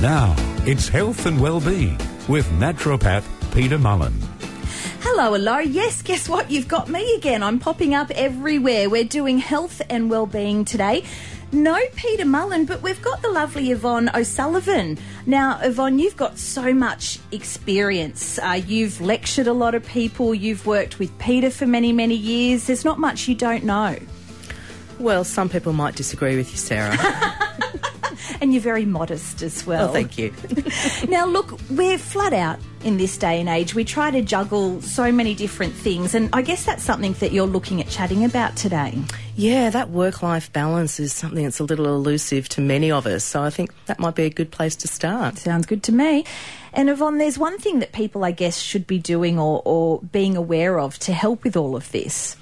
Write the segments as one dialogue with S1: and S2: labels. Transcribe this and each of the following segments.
S1: Now, it's health and well-being with naturopath Peter Mullen.
S2: Hello, hello. Yes, guess what? You've got me again. I'm popping up everywhere. We're doing health and well-being today. No Peter Mullen, but we've got the lovely Yvonne O'Sullivan. Now, Yvonne, you've got so much experience. Uh, you've lectured a lot of people. You've worked with Peter for many, many years. There's not much you don't know.
S3: Well, some people might disagree with you, Sarah.
S2: and you're very modest as well.
S3: Oh, thank you.
S2: now, look, we're flat out in this day and age. We try to juggle so many different things, and I guess that's something that you're looking at chatting about today.
S3: Yeah, that work life balance is something that's a little elusive to many of us, so I think that might be a good place to start.
S2: Sounds good to me. And Yvonne, there's one thing that people, I guess, should be doing or, or being aware of to help with all of this.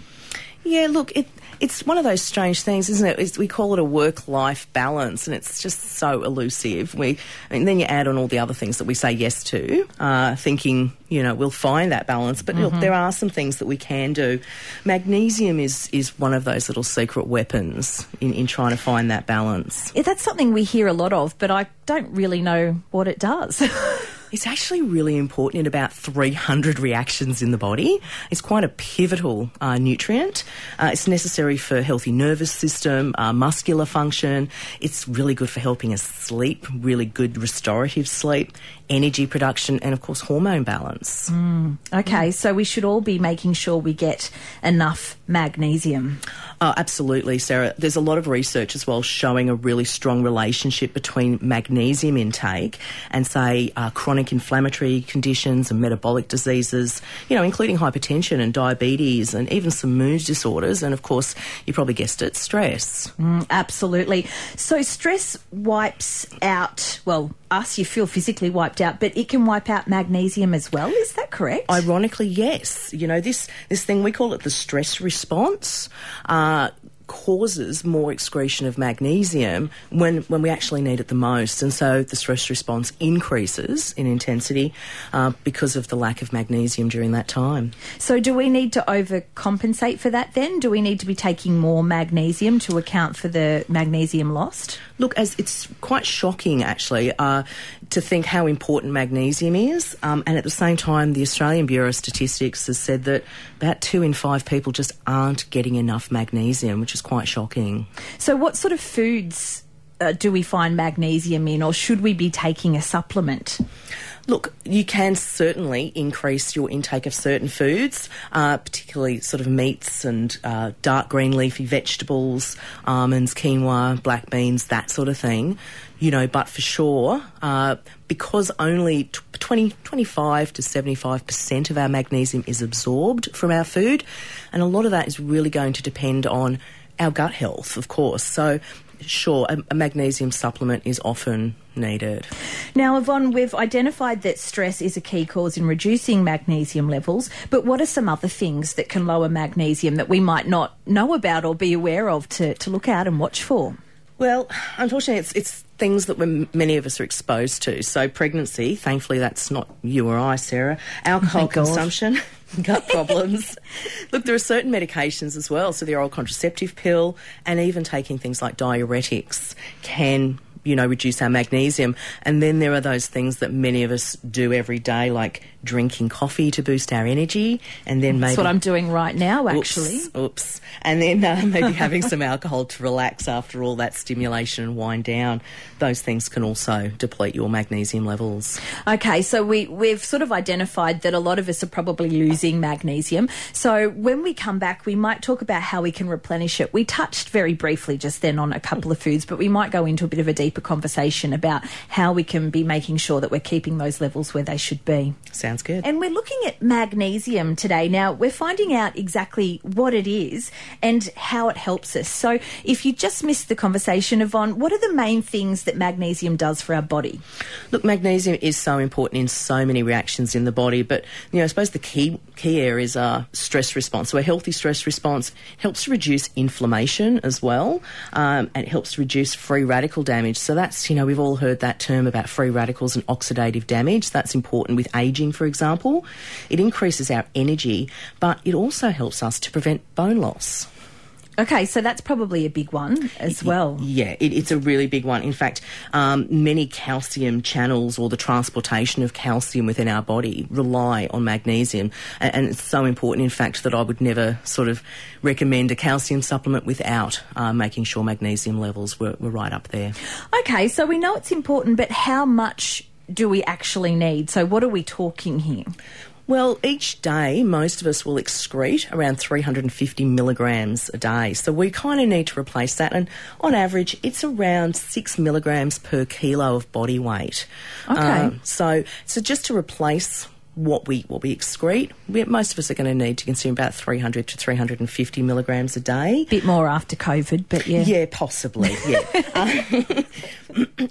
S3: Yeah, look, it, it's one of those strange things, isn't it? It's, we call it a work-life balance, and it's just so elusive. We, and then you add on all the other things that we say yes to, uh, thinking you know we'll find that balance. But mm-hmm. look, there are some things that we can do. Magnesium is is one of those little secret weapons in, in trying to find that balance.
S2: Yeah, that's something we hear a lot of, but I don't really know what it does.
S3: It's actually really important in about 300 reactions in the body. It's quite a pivotal uh, nutrient. Uh, it's necessary for healthy nervous system, uh, muscular function. It's really good for helping us sleep, really good restorative sleep, energy production, and of course hormone balance.
S2: Mm. Okay, so we should all be making sure we get enough magnesium.
S3: Oh, absolutely, Sarah. There's a lot of research as well showing a really strong relationship between magnesium intake and, say, uh, chronic inflammatory conditions and metabolic diseases, you know, including hypertension and diabetes and even some mood disorders. And, of course, you probably guessed it, stress.
S2: Mm, absolutely. So, stress wipes out, well, us, you feel physically wiped out, but it can wipe out magnesium as well. Is that correct?
S3: Ironically, yes. You know, this, this thing, we call it the stress response. Uh, causes more excretion of magnesium when, when we actually need it the most. And so the stress response increases in intensity uh, because of the lack of magnesium during that time.
S2: So, do we need to overcompensate for that then? Do we need to be taking more magnesium to account for the magnesium lost?
S3: Look, as it's quite shocking actually uh, to think how important magnesium is, um, and at the same time, the Australian Bureau of Statistics has said that about two in five people just aren't getting enough magnesium, which is quite shocking.
S2: So, what sort of foods uh, do we find magnesium in, or should we be taking a supplement?
S3: Look, you can certainly increase your intake of certain foods, uh, particularly sort of meats and uh, dark green leafy vegetables, almonds, quinoa, black beans, that sort of thing. You know, but for sure, uh, because only 20, 25 to 75% of our magnesium is absorbed from our food, and a lot of that is really going to depend on our gut health, of course. So sure, a, a, magnesium supplement is often needed.
S2: Now, Yvonne, we've identified that stress is a key cause in reducing magnesium levels, but what are some other things that can lower magnesium that we might not know about or be aware of to, to look out and watch for?
S3: Well, unfortunately, it's, it's things that many of us are exposed to. So, pregnancy, thankfully, that's not you or I, Sarah. Alcohol oh consumption. gut problems. Look, there are certain medications as well. So the oral contraceptive pill and even taking things like diuretics can you know, reduce our magnesium. And then there are those things that many of us do every day, like drinking coffee to boost our energy, and then maybe
S2: that's what I'm doing right now, actually.
S3: Oops, oops. and then uh, maybe having some alcohol to relax after all that stimulation and wind down. Those things can also deplete your magnesium levels.
S2: Okay, so we we've sort of identified that a lot of us are probably losing magnesium. So when we come back, we might talk about how we can replenish it. We touched very briefly just then on a couple of foods, but we might go into a bit of a deeper conversation about how we can be making sure that we're keeping those levels where they should be.
S3: Sounds Sounds good.
S2: And we're looking at magnesium today. Now, we're finding out exactly what it is and how it helps us. So, if you just missed the conversation, Yvonne, what are the main things that magnesium does for our body?
S3: Look, magnesium is so important in so many reactions in the body, but you know, I suppose the key key areas are stress response. So, a healthy stress response helps to reduce inflammation as well, um, and it helps to reduce free radical damage. So, that's you know, we've all heard that term about free radicals and oxidative damage. That's important with aging, for for example. It increases our energy, but it also helps us to prevent bone loss.
S2: Okay, so that's probably a big one as well.
S3: Yeah, it, it's a really big one. In fact, um, many calcium channels or the transportation of calcium within our body rely on magnesium. And, and it's so important, in fact, that I would never sort of recommend a calcium supplement without uh, making sure magnesium levels were, were right up there.
S2: Okay, so we know it's important, but how much do we actually need? So, what are we talking here?
S3: Well, each day, most of us will excrete around 350 milligrams a day. So we kind of need to replace that. And on average, it's around six milligrams per kilo of body weight.
S2: Okay.
S3: Um, so, so just to replace what we what we excrete, we, most of us are going to need to consume about 300 to 350 milligrams a day.
S2: Bit more after COVID, but yeah.
S3: Yeah, possibly. Yeah.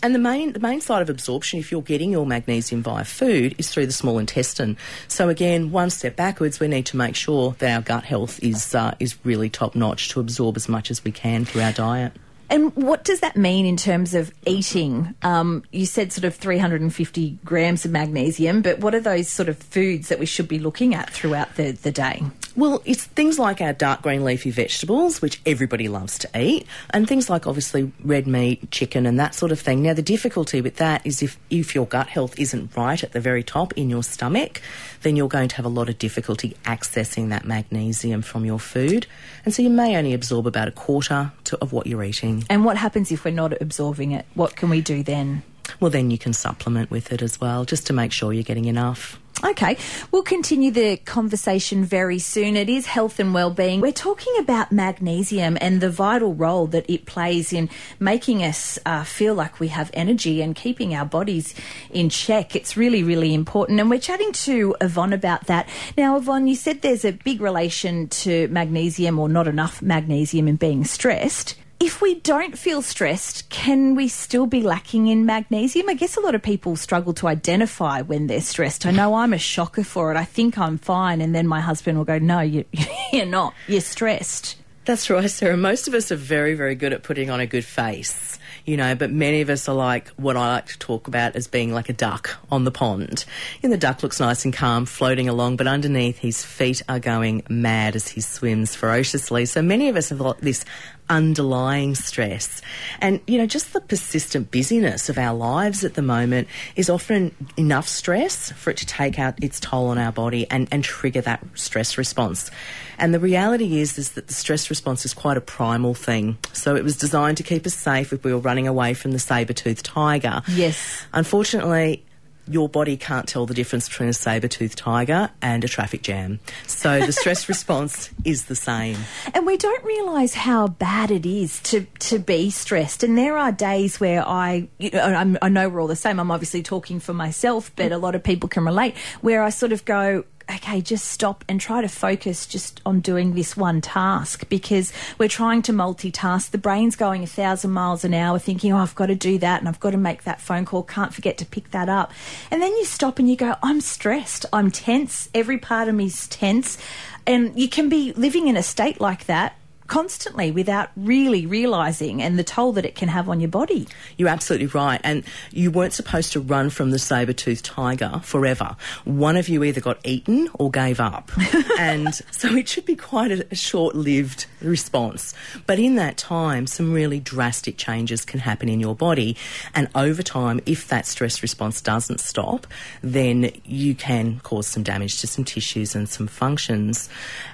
S3: and the main the main site of absorption, if you're getting your magnesium via food, is through the small intestine. So again, one step backwards, we need to make sure that our gut health is uh, is really top notch to absorb as much as we can through our diet.
S2: And what does that mean in terms of eating? Um, you said sort of 350 grams of magnesium, but what are those sort of foods that we should be looking at throughout the, the day?
S3: Well, it's things like our dark green leafy vegetables, which everybody loves to eat, and things like obviously red meat, chicken, and that sort of thing. Now, the difficulty with that is if, if your gut health isn't right at the very top in your stomach, then you're going to have a lot of difficulty accessing that magnesium from your food. And so you may only absorb about a quarter to, of what you're eating.
S2: And what happens if we're not absorbing it? What can we do then?
S3: Well, then you can supplement with it as well, just to make sure you're getting enough.
S2: Okay, we'll continue the conversation very soon. It is health and well-being. We're talking about magnesium and the vital role that it plays in making us uh, feel like we have energy and keeping our bodies in check. It's really, really important. And we're chatting to Yvonne about that. Now, Yvonne, you said there's a big relation to magnesium or not enough magnesium and being stressed if we don't feel stressed, can we still be lacking in magnesium? I guess a lot of people struggle to identify when they're stressed. I know I'm a shocker for it. I think I'm fine, and then my husband will go, "No, you, you're not. You're stressed."
S3: That's right, Sarah. Most of us are very, very good at putting on a good face, you know, but many of us are like what I like to talk about as being like a duck on the pond. And the duck looks nice and calm, floating along, but underneath his feet are going mad as he swims ferociously. So many of us have got this underlying stress. And, you know, just the persistent busyness of our lives at the moment is often enough stress for it to take out its toll on our body and, and trigger that stress response. And the reality is, is that the stress response is quite a primal thing. So it was designed to keep us safe if we were running away from the saber-toothed tiger.
S2: Yes.
S3: Unfortunately, your body can't tell the difference between a saber-toothed tiger and a traffic jam. So the stress response is the same.
S2: And we don't realise how bad it is to, to be stressed. And there are days where I, you know, i know we're all the same. I'm obviously talking for myself, but a lot of people can relate, where I sort of go, okay, just stop and try to focus just on doing this one task because we're trying to multitask. The brain's going a thousand miles an hour thinking, oh, I've got to do that and I've got to make that phone call, can't forget to pick that up. And then you stop and you go, I'm stressed, I'm tense, every part of me's tense. And you can be living in a state like that constantly without really realizing and the toll that it can have on your body.
S3: You're absolutely right. And you weren't supposed to run from the saber toothed tiger forever. One of you either got eaten or gave up. and so it should be quite a, a short lived response. But in that time, some really drastic changes can happen in your body. And over time, if that stress response doesn't stop, then you can cause some damage to some tissues and some functions.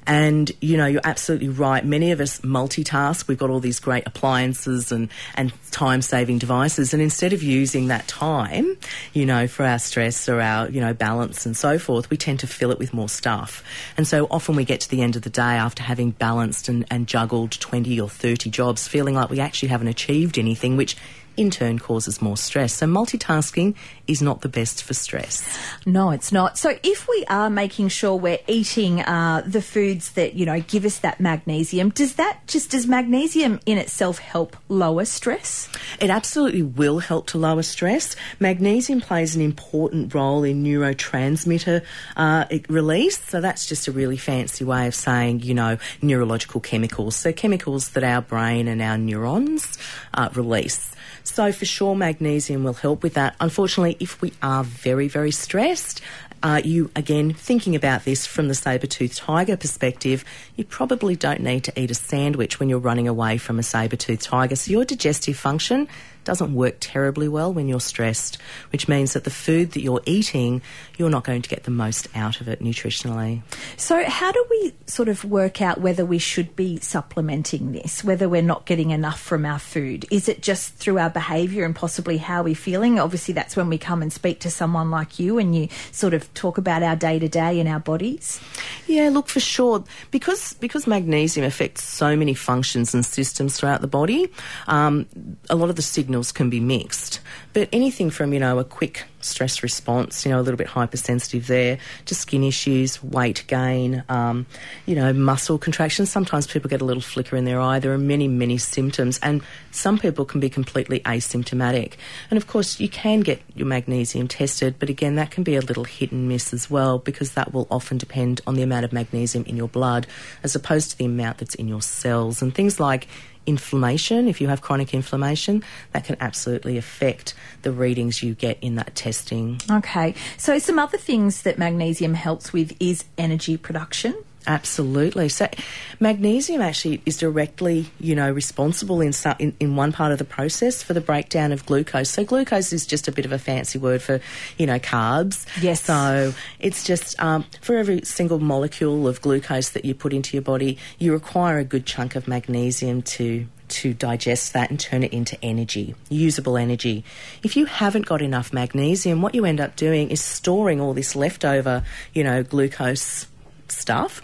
S3: And, you know, you're absolutely right. Many of us multitask. We've got all these great appliances and, and time saving devices. And instead of using that time, you know, for our stress or our, you know, balance and so forth, we tend to fill it with more stuff. And so often we get to the end of the day after having balanced and, and juggled 20 or 30 jobs, feeling like we actually haven't achieved anything, which in turn causes more stress. So multitasking is not the best for stress.
S2: No, it's not. So if we are making sure we're eating uh, the foods that you know give us that magnesium, does that just does magnesium in itself help lower stress?
S3: It absolutely will help to lower stress. Magnesium plays an important role in neurotransmitter uh, release. So that's just a really fancy way of saying you know neurological chemicals. So chemicals that our brain and our neurons uh, release. So for sure, magnesium will help with that. Unfortunately, if we are very, very stressed, uh, you, again, thinking about this from the saber-toothed tiger perspective, you probably don't need to eat a sandwich when you're running away from a saber-toothed tiger. So your digestive function doesn't work terribly well when you're stressed, which means that the food that you're eating, you're not going to get the most out of it nutritionally.
S2: So, how do we sort of work out whether we should be supplementing this, whether we're not getting enough from our food? Is it just through our behaviour and possibly how we're feeling? Obviously, that's when we come and speak to someone like you and you sort of talk about our day to day and our bodies.
S3: Yeah, look for sure because because magnesium affects so many functions and systems throughout the body. Um, a lot of the signals can be mixed, but anything from you know a quick stress response, you know, a little bit hypersensitive there, to skin issues, weight gain, um, you know, muscle contractions. Sometimes people get a little flicker in their eye. There are many, many symptoms, and some people can be completely asymptomatic. And of course, you can get your magnesium tested, but again, that can be a little hit and miss as well because that will often depend on the amount of magnesium in your blood as opposed to the amount that's in your cells. And things like inflammation, if you have chronic inflammation, that can absolutely affect the readings you get in that testing.
S2: Okay. So, some other things that magnesium helps with is energy production.
S3: Absolutely. So, magnesium actually is directly, you know, responsible in, some, in, in one part of the process for the breakdown of glucose. So, glucose is just a bit of a fancy word for, you know, carbs.
S2: Yes.
S3: So, it's just um, for every single molecule of glucose that you put into your body, you require a good chunk of magnesium to to digest that and turn it into energy, usable energy. If you haven't got enough magnesium, what you end up doing is storing all this leftover, you know, glucose stuff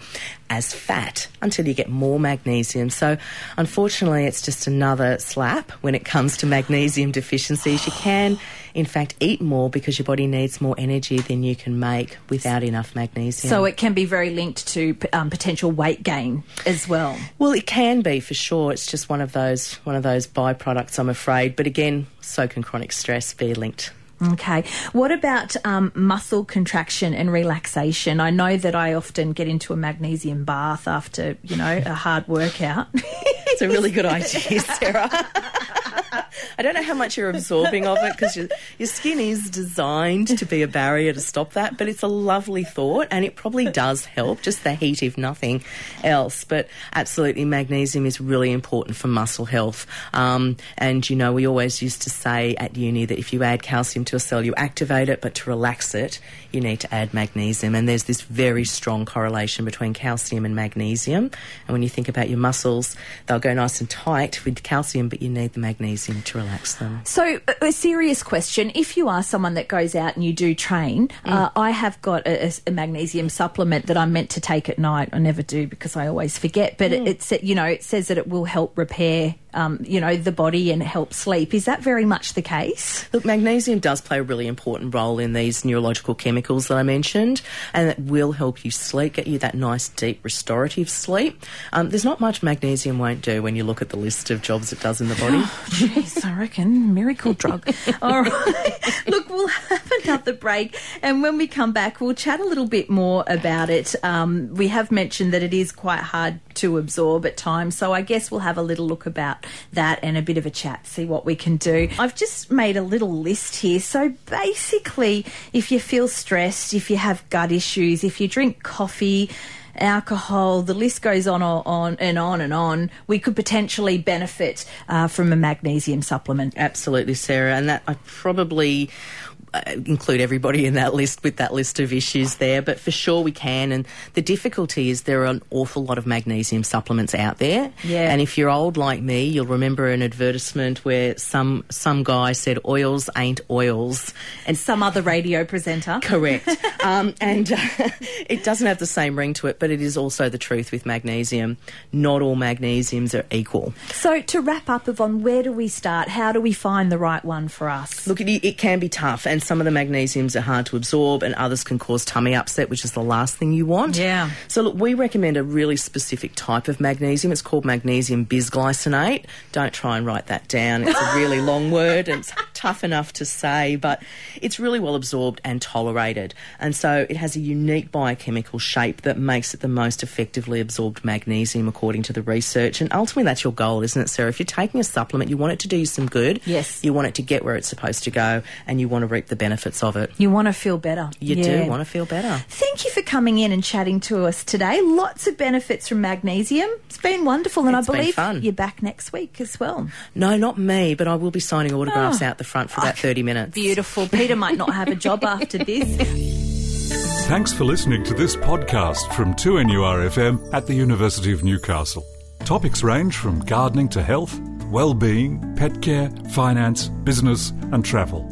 S3: as fat until you get more magnesium. So, unfortunately, it's just another slap when it comes to magnesium deficiencies. You can, in fact, eat more because your body needs more energy than you can make without enough magnesium.
S2: So, it can be very linked to um, potential weight gain as well.
S3: Well, it can be for sure. It's just one of those one of those byproducts, I'm afraid. But again, so can chronic stress be linked
S2: Okay. What about um, muscle contraction and relaxation? I know that I often get into a magnesium bath after, you know, a hard workout.
S3: it's a really good idea, Sarah. I don't know how much you're absorbing of it because your, your skin is designed to be a barrier to stop that, but it's a lovely thought and it probably does help, just the heat, if nothing else. But absolutely, magnesium is really important for muscle health. Um, and, you know, we always used to say at uni that if you add calcium to a cell, you activate it, but to relax it, you need to add magnesium. And there's this very strong correlation between calcium and magnesium. And when you think about your muscles, they'll go nice and tight with calcium, but you need the magnesium to relax them.
S2: So, a serious question: If you are someone that goes out and you do train, mm. uh, I have got a, a, magnesium supplement that I'm meant to take at night. I never do because I always forget. But mm. it, it, you know, it says that it will help repair um, you know, the body and help sleep. Is that very much the case?
S3: Look, magnesium does play a really important role in these neurological chemicals that I mentioned, and it will help you sleep, get you that nice, deep, restorative sleep. Um, there's not much magnesium won't do when you look at the list of jobs it does in the body.
S2: Jeez, I reckon miracle drug. All right, look, we'll have another break, and when we come back, we'll chat a little bit more about it. Um, we have mentioned that it is quite hard to absorb at times, so I guess we'll have a little look about that and a bit of a chat, see what we can do. I've just made a little list here. So basically, if you feel stressed, if you have gut issues, if you drink coffee, alcohol, the list goes on, on and on and on. We could potentially benefit uh, from a magnesium supplement.
S3: Absolutely, Sarah. And that I probably include everybody in that list with that list of issues there, but for sure we can. And the difficulty is there are an awful lot of magnesium supplements out there.
S2: Yeah.
S3: And if you're old like me, you'll remember an advertisement where some some guy said oils ain't oils,
S2: and some other radio presenter.
S3: Correct. um, and uh, it doesn't have the same ring to it, but it is also the truth with magnesium. Not all magnesiums are equal.
S2: So to wrap up, Yvonne, where do we start? How do we find the right one for us?
S3: Look, it, it can be tough, and some of the magnesiums are hard to absorb and others can cause tummy upset, which is the last thing you want.
S2: Yeah.
S3: So, look, we recommend a really specific type of magnesium. It's called magnesium bisglycinate. Don't try and write that down. It's a really long word and it's tough enough to say, but it's really well absorbed and tolerated. And so it has a unique biochemical shape that makes it the most effectively absorbed magnesium according to the research. And ultimately, that's your goal, isn't it, Sarah? If you're taking a supplement, you want it to do you some good.
S2: Yes.
S3: You want it to get where it's supposed to go, and you want to reap the benefits of it.
S2: You want to feel better.
S3: You
S2: Yeah.
S3: do want to feel better.
S2: Thank you for coming in and chatting to us today. Lots of benefits from magnesium. It's been wonderful, and
S3: It's
S2: I
S3: been
S2: believe
S3: fun.
S2: you're back next week as well.
S3: No, not me, but I will be signing autographs
S2: Oh.
S3: out the front for about 30 minutes.
S2: Beautiful. Peter might not have a job after this.
S1: Thanks for listening to this podcast from 2NURFM at the University of Newcastle. Topics range from gardening to health, well-being, pet care, finance, business and travel.